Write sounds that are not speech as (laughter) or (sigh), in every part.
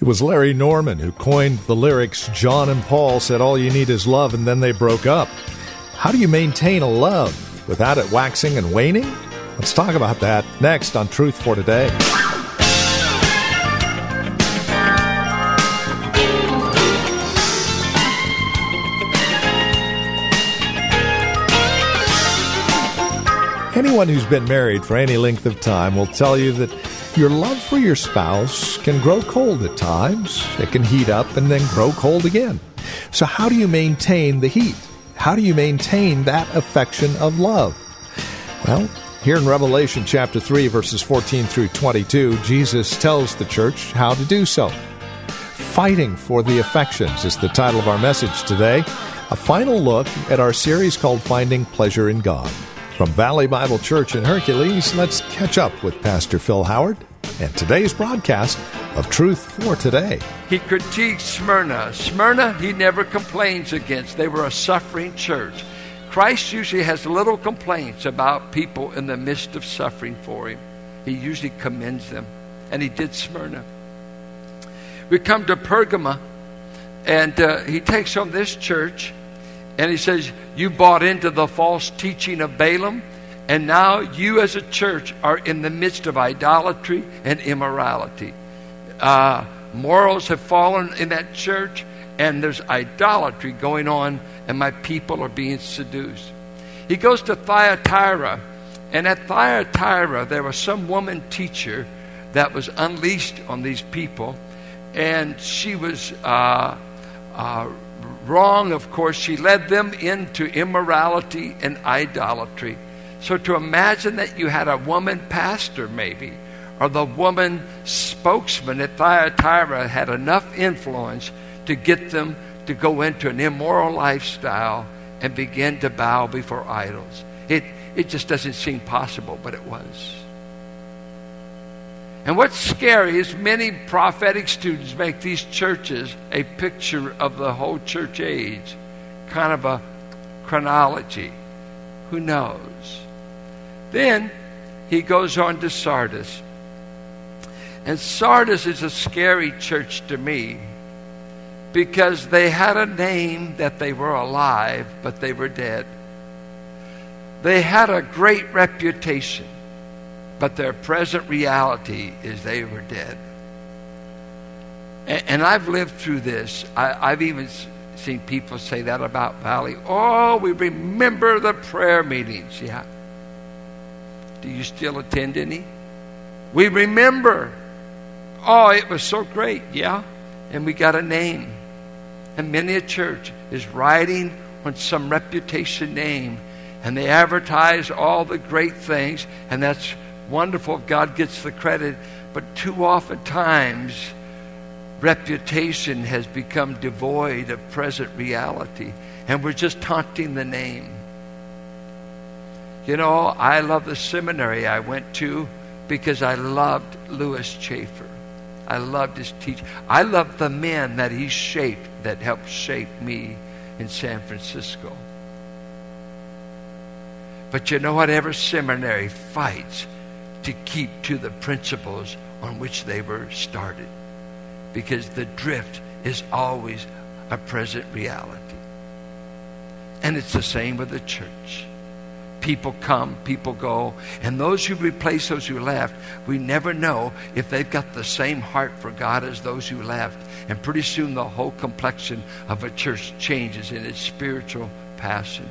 It was Larry Norman who coined the lyrics John and Paul said all you need is love and then they broke up. How do you maintain a love without it waxing and waning? Let's talk about that next on Truth for Today. Anyone who's been married for any length of time will tell you that your love for your spouse can grow cold at times. It can heat up and then grow cold again. So, how do you maintain the heat? How do you maintain that affection of love? Well, here in Revelation chapter 3, verses 14 through 22, Jesus tells the church how to do so. Fighting for the Affections is the title of our message today, a final look at our series called Finding Pleasure in God. From Valley Bible Church in Hercules, let's catch up with Pastor Phil Howard and today's broadcast of Truth for Today. He critiques Smyrna. Smyrna, he never complains against. They were a suffering church. Christ usually has little complaints about people in the midst of suffering for him. He usually commends them, and he did Smyrna. We come to Pergama, and uh, he takes on this church and he says, You bought into the false teaching of Balaam, and now you as a church are in the midst of idolatry and immorality. Uh, morals have fallen in that church, and there's idolatry going on, and my people are being seduced. He goes to Thyatira, and at Thyatira, there was some woman teacher that was unleashed on these people, and she was. Uh, uh, wrong, of course, she led them into immorality and idolatry. So to imagine that you had a woman pastor, maybe, or the woman spokesman at Thyatira had enough influence to get them to go into an immoral lifestyle and begin to bow before idols. It, it just doesn't seem possible, but it was. And what's scary is many prophetic students make these churches a picture of the whole church age, kind of a chronology. Who knows? Then he goes on to Sardis. And Sardis is a scary church to me because they had a name that they were alive, but they were dead. They had a great reputation but their present reality is they were dead. And, and I've lived through this. I, I've even seen people say that about Valley. Oh, we remember the prayer meetings. Yeah. Do you still attend any? We remember. Oh, it was so great. Yeah. And we got a name. And many a church is riding on some reputation name. And they advertise all the great things. And that's wonderful if God gets the credit, but too often times reputation has become devoid of present reality, and we're just taunting the name. You know, I love the seminary I went to because I loved Lewis Chafer. I loved his teaching. I loved the men that he shaped that helped shape me in San Francisco. But you know what? Every seminary fights to keep to the principles on which they were started. Because the drift is always a present reality. And it's the same with the church. People come, people go, and those who replace those who left, we never know if they've got the same heart for God as those who left. And pretty soon the whole complexion of a church changes in its spiritual passion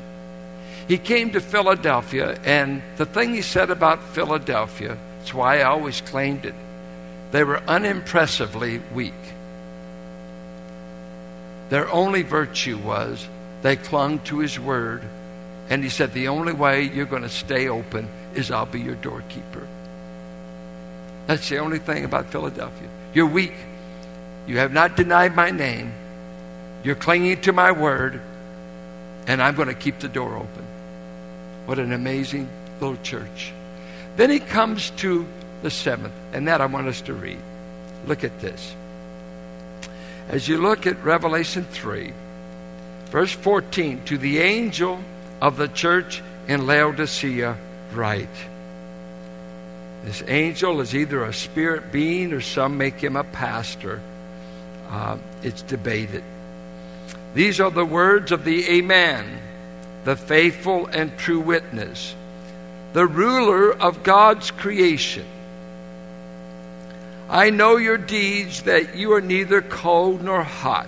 he came to Philadelphia, and the thing he said about Philadelphia, that's why I always claimed it, they were unimpressively weak. Their only virtue was they clung to his word, and he said, The only way you're going to stay open is I'll be your doorkeeper. That's the only thing about Philadelphia. You're weak. You have not denied my name. You're clinging to my word, and I'm going to keep the door open. What an amazing little church. Then he comes to the seventh, and that I want us to read. Look at this. As you look at Revelation 3, verse 14, to the angel of the church in Laodicea, write. This angel is either a spirit being or some make him a pastor. Uh, it's debated. These are the words of the Amen, the faithful and true witness, the ruler of God's creation. I know your deeds, that you are neither cold nor hot.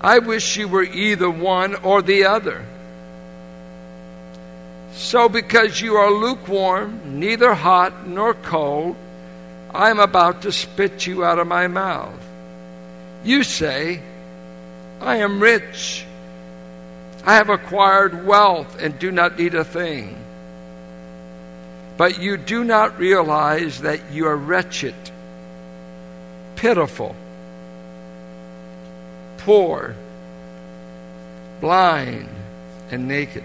I wish you were either one or the other. So, because you are lukewarm, neither hot nor cold, I am about to spit you out of my mouth. You say, I am rich. I have acquired wealth and do not need a thing. But you do not realize that you are wretched, pitiful, poor, blind, and naked.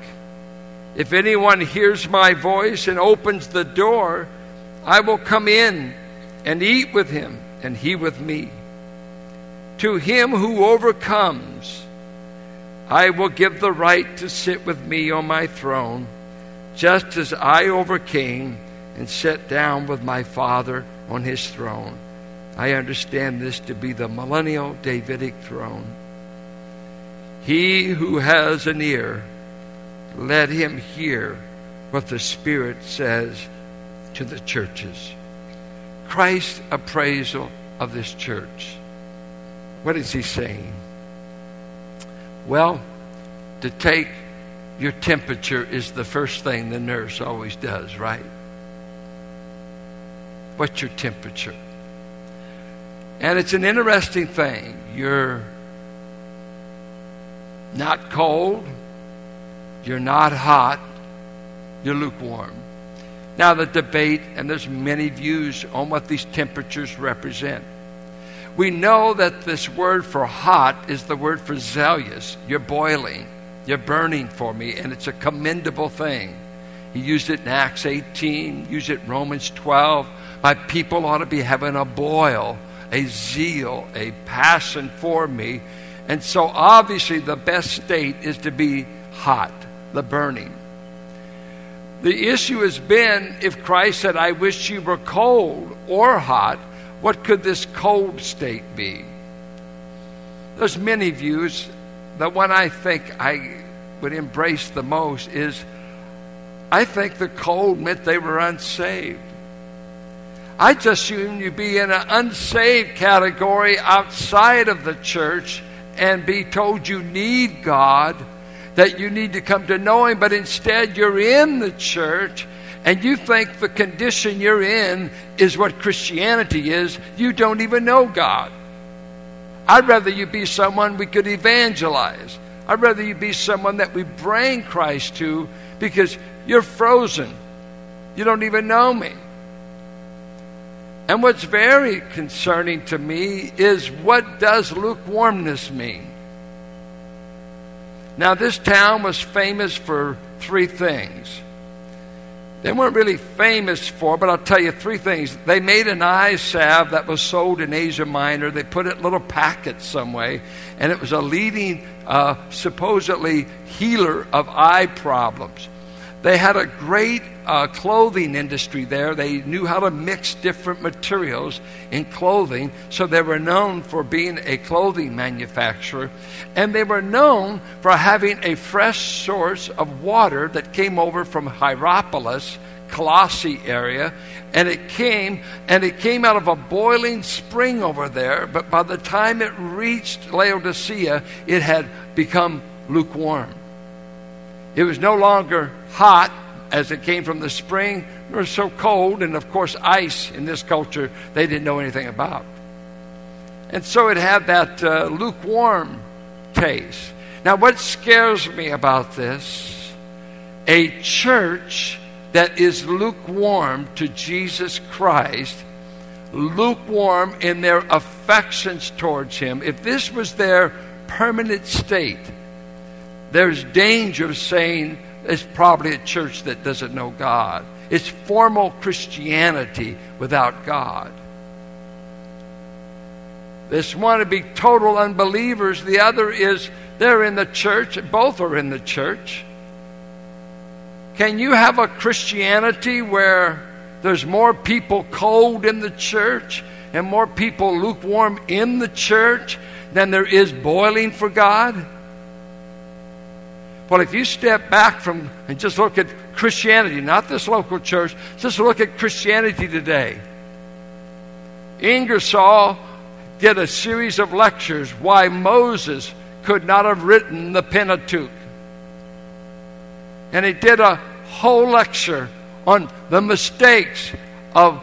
If anyone hears my voice and opens the door, I will come in and eat with him, and he with me. To him who overcomes, I will give the right to sit with me on my throne, just as I overcame and sat down with my Father on his throne. I understand this to be the millennial Davidic throne. He who has an ear, let him hear what the Spirit says to the churches. Christ's appraisal of this church. What is he saying? Well, to take your temperature is the first thing the nurse always does, right? What's your temperature? And it's an interesting thing. You're not cold, you're not hot, you're lukewarm. Now, the debate, and there's many views on what these temperatures represent. We know that this word for hot is the word for zealous. You're boiling, you're burning for me, and it's a commendable thing. He used it in Acts 18, used it in Romans 12. My people ought to be having a boil, a zeal, a passion for me. And so, obviously, the best state is to be hot the burning. The issue has been if Christ said, I wish you were cold or hot, what could this cold state be? There's many views. The one I think I would embrace the most is I think the cold meant they were unsaved. I just assume you be in an unsaved category outside of the church and be told you need God that you need to come to know Him, but instead you're in the church and you think the condition you're in is what Christianity is, you don't even know God. I'd rather you be someone we could evangelize. I'd rather you be someone that we bring Christ to because you're frozen. You don't even know me. And what's very concerning to me is what does lukewarmness mean? Now, this town was famous for three things. They weren't really famous for, but I'll tell you three things. They made an eye salve that was sold in Asia Minor. They put it in little packets some way, and it was a leading, uh, supposedly, healer of eye problems. They had a great uh, clothing industry there. They knew how to mix different materials in clothing, so they were known for being a clothing manufacturer. And they were known for having a fresh source of water that came over from Hierapolis, Colossae area, and it came and it came out of a boiling spring over there. But by the time it reached Laodicea, it had become lukewarm. It was no longer hot as it came from the spring, nor so cold, and of course, ice in this culture they didn't know anything about. And so it had that uh, lukewarm taste. Now, what scares me about this? A church that is lukewarm to Jesus Christ, lukewarm in their affections towards Him, if this was their permanent state, there's danger of saying it's probably a church that doesn't know God. It's formal Christianity without God. This one to be total unbelievers. The other is they're in the church. Both are in the church. Can you have a Christianity where there's more people cold in the church and more people lukewarm in the church than there is boiling for God? Well, if you step back from and just look at Christianity, not this local church, just look at Christianity today. Ingersoll did a series of lectures why Moses could not have written the Pentateuch. And he did a whole lecture on the mistakes of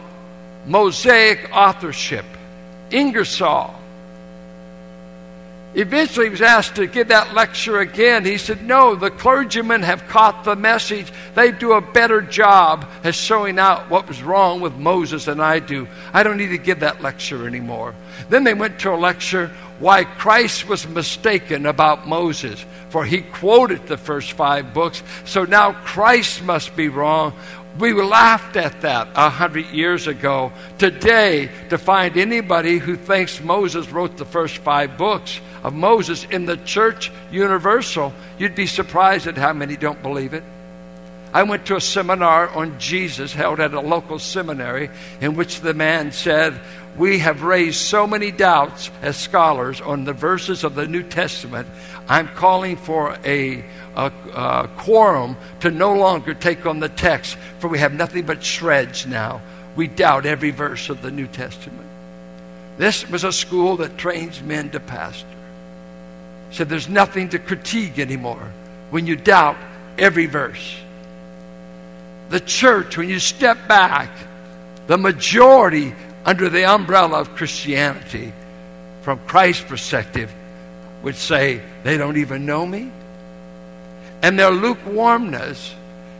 Mosaic authorship. Ingersoll. Eventually, he was asked to give that lecture again. He said, No, the clergymen have caught the message. They do a better job at showing out what was wrong with Moses than I do. I don't need to give that lecture anymore. Then they went to a lecture why Christ was mistaken about Moses, for he quoted the first five books. So now Christ must be wrong. We laughed at that a hundred years ago. Today, to find anybody who thinks Moses wrote the first five books of Moses in the church universal, you'd be surprised at how many don't believe it. I went to a seminar on Jesus held at a local seminary in which the man said, We have raised so many doubts as scholars on the verses of the New Testament. I'm calling for a a, a quorum to no longer take on the text, for we have nothing but shreds now. We doubt every verse of the New Testament. This was a school that trains men to pastor. Said there's nothing to critique anymore when you doubt every verse. The church, when you step back, the majority under the umbrella of Christianity, from Christ's perspective, would say, They don't even know me. And their lukewarmness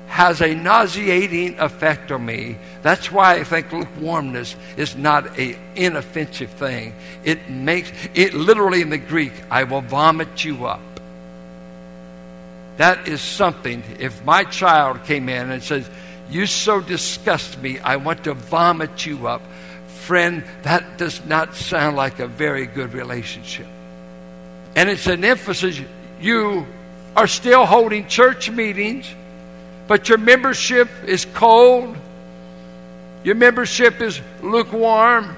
has a nauseating effect on me. That's why I think lukewarmness is not an inoffensive thing. It makes it literally in the Greek, I will vomit you up. That is something. If my child came in and says, You so disgust me, I want to vomit you up. Friend, that does not sound like a very good relationship. And it's an emphasis you are still holding church meetings, but your membership is cold, your membership is lukewarm,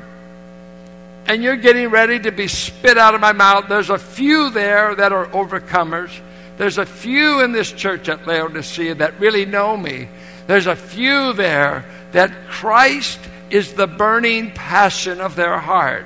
and you're getting ready to be spit out of my mouth. There's a few there that are overcomers. There's a few in this church at Laodicea that really know me. There's a few there that Christ is the burning passion of their heart.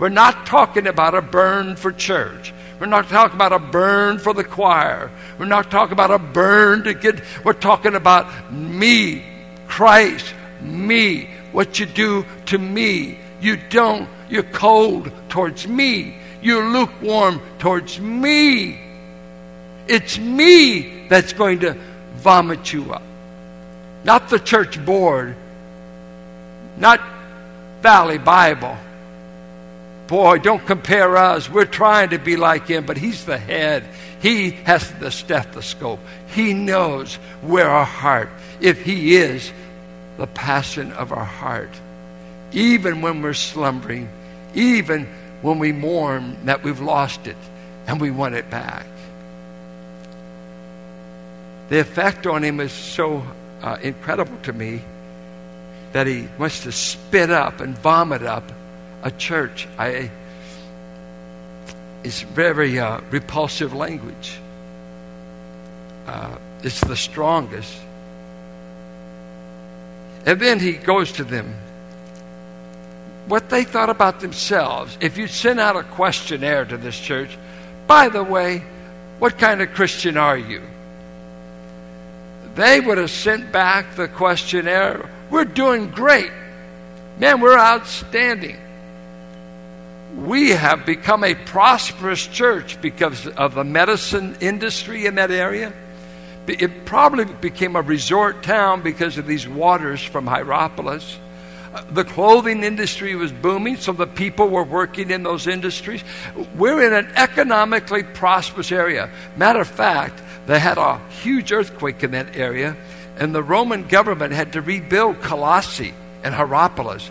We're not talking about a burn for church. We're not talking about a burn for the choir. We're not talking about a burn to get, we're talking about me, Christ, me, what you do to me. You don't, you're cold towards me. You're lukewarm towards me. It's me that's going to vomit you up. Not the church board, not Valley Bible Boy, don't compare us. We're trying to be like him, but he's the head. He has the stethoscope. He knows where our heart, if he is the passion of our heart. Even when we're slumbering, even when we mourn that we've lost it and we want it back. The effect on him is so uh, incredible to me that he wants to spit up and vomit up a church. I, it's very uh, repulsive language. Uh, it's the strongest. And then he goes to them. What they thought about themselves. If you send out a questionnaire to this church, by the way, what kind of Christian are you? They would have sent back the questionnaire. We're doing great. Man, we're outstanding. We have become a prosperous church because of the medicine industry in that area. It probably became a resort town because of these waters from Hierapolis. Uh, the clothing industry was booming, so the people were working in those industries. We're in an economically prosperous area. Matter of fact, they had a huge earthquake in that area, and the Roman government had to rebuild Colossae and Hierapolis.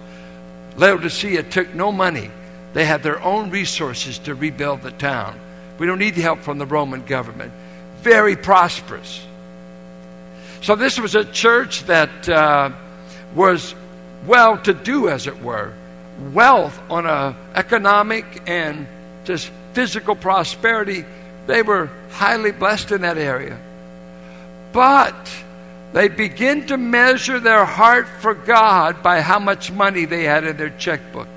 Laodicea took no money. They had their own resources to rebuild the town. We don't need help from the Roman government. Very prosperous. So, this was a church that uh, was well to do, as it were. Wealth on a economic and just physical prosperity. They were highly blessed in that area. But they begin to measure their heart for God by how much money they had in their checkbook.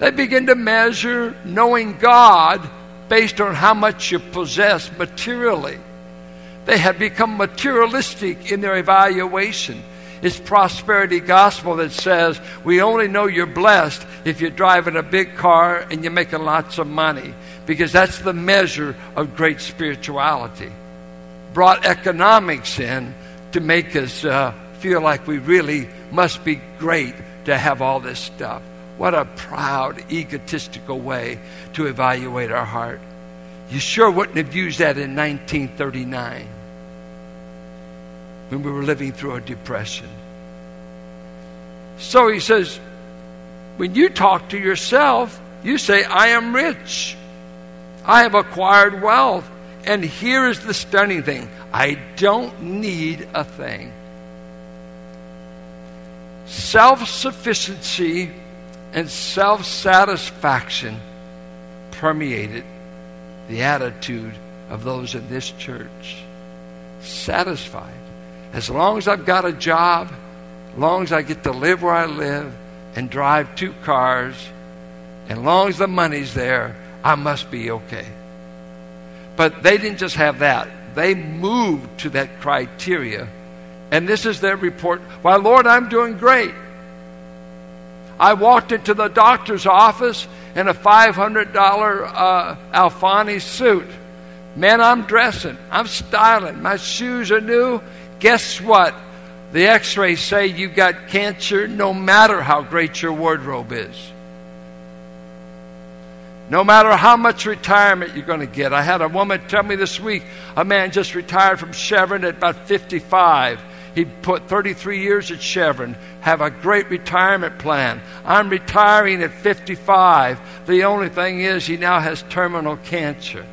They begin to measure knowing God based on how much you possess materially. They have become materialistic in their evaluation. It's prosperity gospel that says we only know you're blessed if you're driving a big car and you're making lots of money because that's the measure of great spirituality. Brought economics in to make us uh, feel like we really must be great to have all this stuff. What a proud, egotistical way to evaluate our heart. You sure wouldn't have used that in 1939 when we were living through a depression. So he says, when you talk to yourself, you say, I am rich. I have acquired wealth. And here is the stunning thing I don't need a thing. Self sufficiency and self satisfaction permeated the attitude of those in this church. Satisfied. As long as I've got a job, as long as I get to live where I live and drive two cars, and long as the money's there, I must be okay. But they didn't just have that, they moved to that criteria. And this is their report. Why, Lord, I'm doing great. I walked into the doctor's office in a $500 uh, Alfani suit. Man, I'm dressing. I'm styling. My shoes are new. Guess what? The x rays say you've got cancer no matter how great your wardrobe is. No matter how much retirement you're going to get. I had a woman tell me this week a man just retired from Chevron at about 55. He put 33 years at Chevron, have a great retirement plan. I'm retiring at 55. The only thing is, he now has terminal cancer.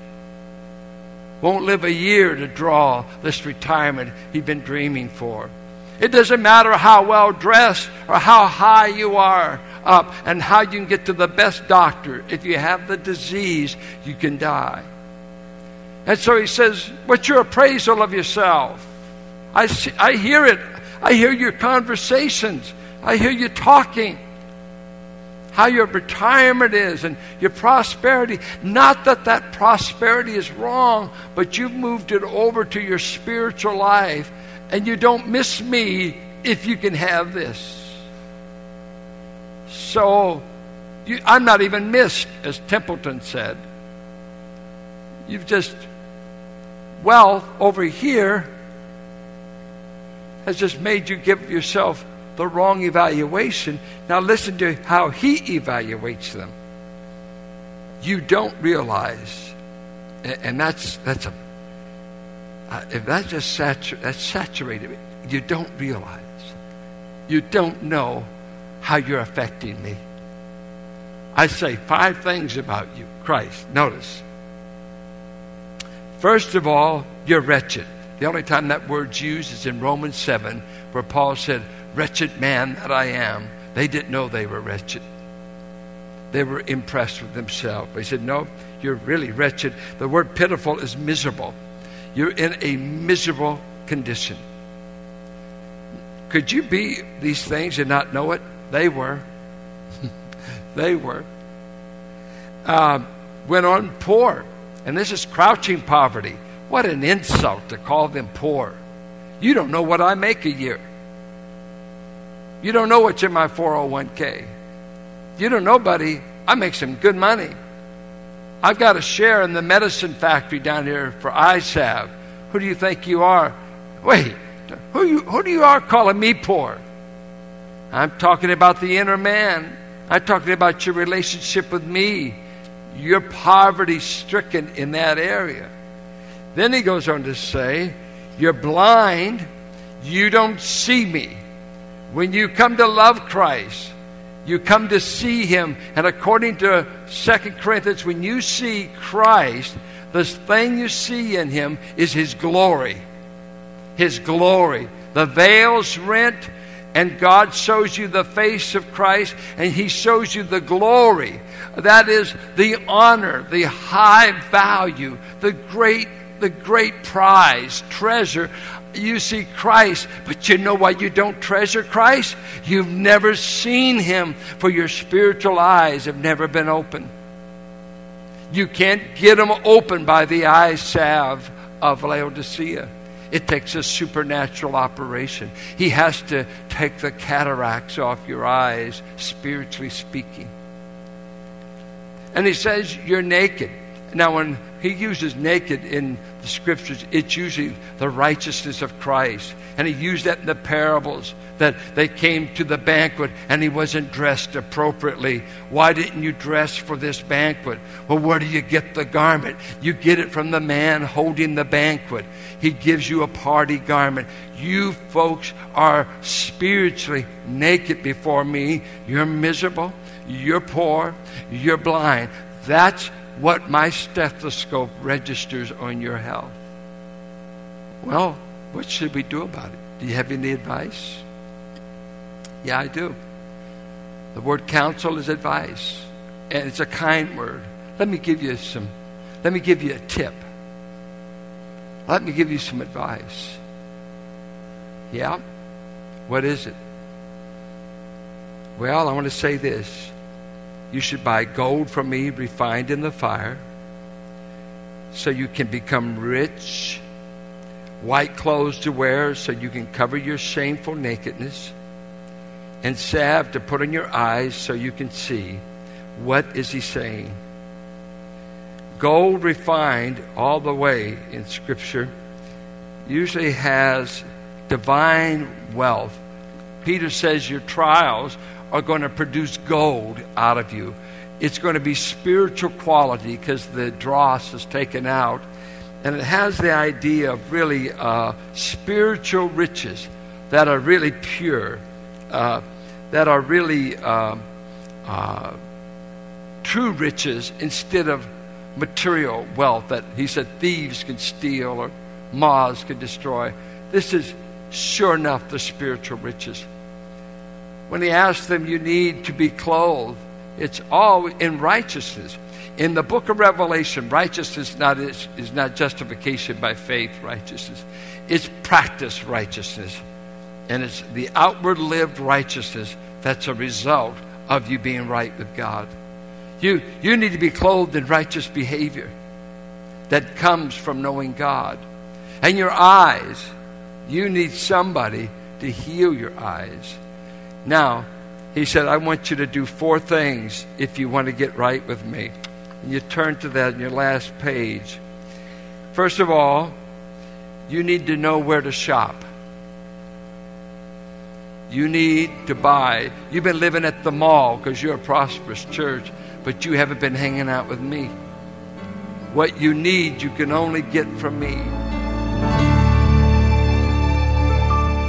Won't live a year to draw this retirement he'd been dreaming for. It doesn't matter how well dressed or how high you are up and how you can get to the best doctor. If you have the disease, you can die. And so he says, What's your appraisal of yourself? I, see, I hear it. I hear your conversations. I hear you talking. How your retirement is and your prosperity. Not that that prosperity is wrong, but you've moved it over to your spiritual life, and you don't miss me if you can have this. So, you, I'm not even missed, as Templeton said. You've just, wealth over here has just made you give yourself the wrong evaluation. Now, listen to how he evaluates them. You don't realize, and that's, that's a, uh, if that just satur- that's saturated, you don't realize, you don't know how you're affecting me. I say five things about you, Christ. Notice. First of all, you're wretched. The only time that word's used is in Romans 7, where Paul said, Wretched man that I am. They didn't know they were wretched. They were impressed with themselves. They said, No, you're really wretched. The word pitiful is miserable. You're in a miserable condition. Could you be these things and not know it? They were. (laughs) they were. Uh, went on poor. And this is crouching poverty. What an insult to call them poor. You don't know what I make a year. You don't know what's in my 401k. You don't know, buddy. I make some good money. I've got a share in the medicine factory down here for eye salve. Who do you think you are? Wait, who, you, who do you are calling me poor? I'm talking about the inner man. I'm talking about your relationship with me. You're poverty stricken in that area. Then he goes on to say, You're blind. You don't see me. When you come to love Christ, you come to see him. And according to Second Corinthians, when you see Christ, the thing you see in him is his glory. His glory. The veil's rent, and God shows you the face of Christ, and he shows you the glory. That is the honor, the high value, the great the great prize, treasure you see Christ, but you know why you don't treasure Christ? You've never seen Him, for your spiritual eyes have never been open. You can't get them open by the eye salve of Laodicea. It takes a supernatural operation. He has to take the cataracts off your eyes, spiritually speaking. And he says, You're naked. Now, when he uses naked in the scriptures, it's usually the righteousness of Christ. And he used that in the parables that they came to the banquet and he wasn't dressed appropriately. Why didn't you dress for this banquet? Well, where do you get the garment? You get it from the man holding the banquet. He gives you a party garment. You folks are spiritually naked before me. You're miserable. You're poor. You're blind. That's what my stethoscope registers on your health. Well, what should we do about it? Do you have any advice? Yeah, I do. The word counsel is advice, and it's a kind word. Let me give you some, let me give you a tip. Let me give you some advice. Yeah? What is it? Well, I want to say this. You should buy gold from me refined in the fire so you can become rich, white clothes to wear so you can cover your shameful nakedness, and salve to put on your eyes so you can see. What is he saying? Gold refined all the way in Scripture usually has divine wealth. Peter says your trials are going to produce gold out of you. It's going to be spiritual quality because the dross is taken out. And it has the idea of really uh, spiritual riches that are really pure, uh, that are really uh, uh true riches instead of material wealth that he said thieves can steal or moths can destroy. This is sure enough the spiritual riches when he asks them, You need to be clothed, it's all in righteousness. In the book of Revelation, righteousness not is, is not justification by faith righteousness. It's practice righteousness. And it's the outward lived righteousness that's a result of you being right with God. You, you need to be clothed in righteous behavior that comes from knowing God. And your eyes, you need somebody to heal your eyes. Now, he said, I want you to do four things if you want to get right with me. And you turn to that in your last page. First of all, you need to know where to shop. You need to buy. You've been living at the mall because you're a prosperous church, but you haven't been hanging out with me. What you need, you can only get from me.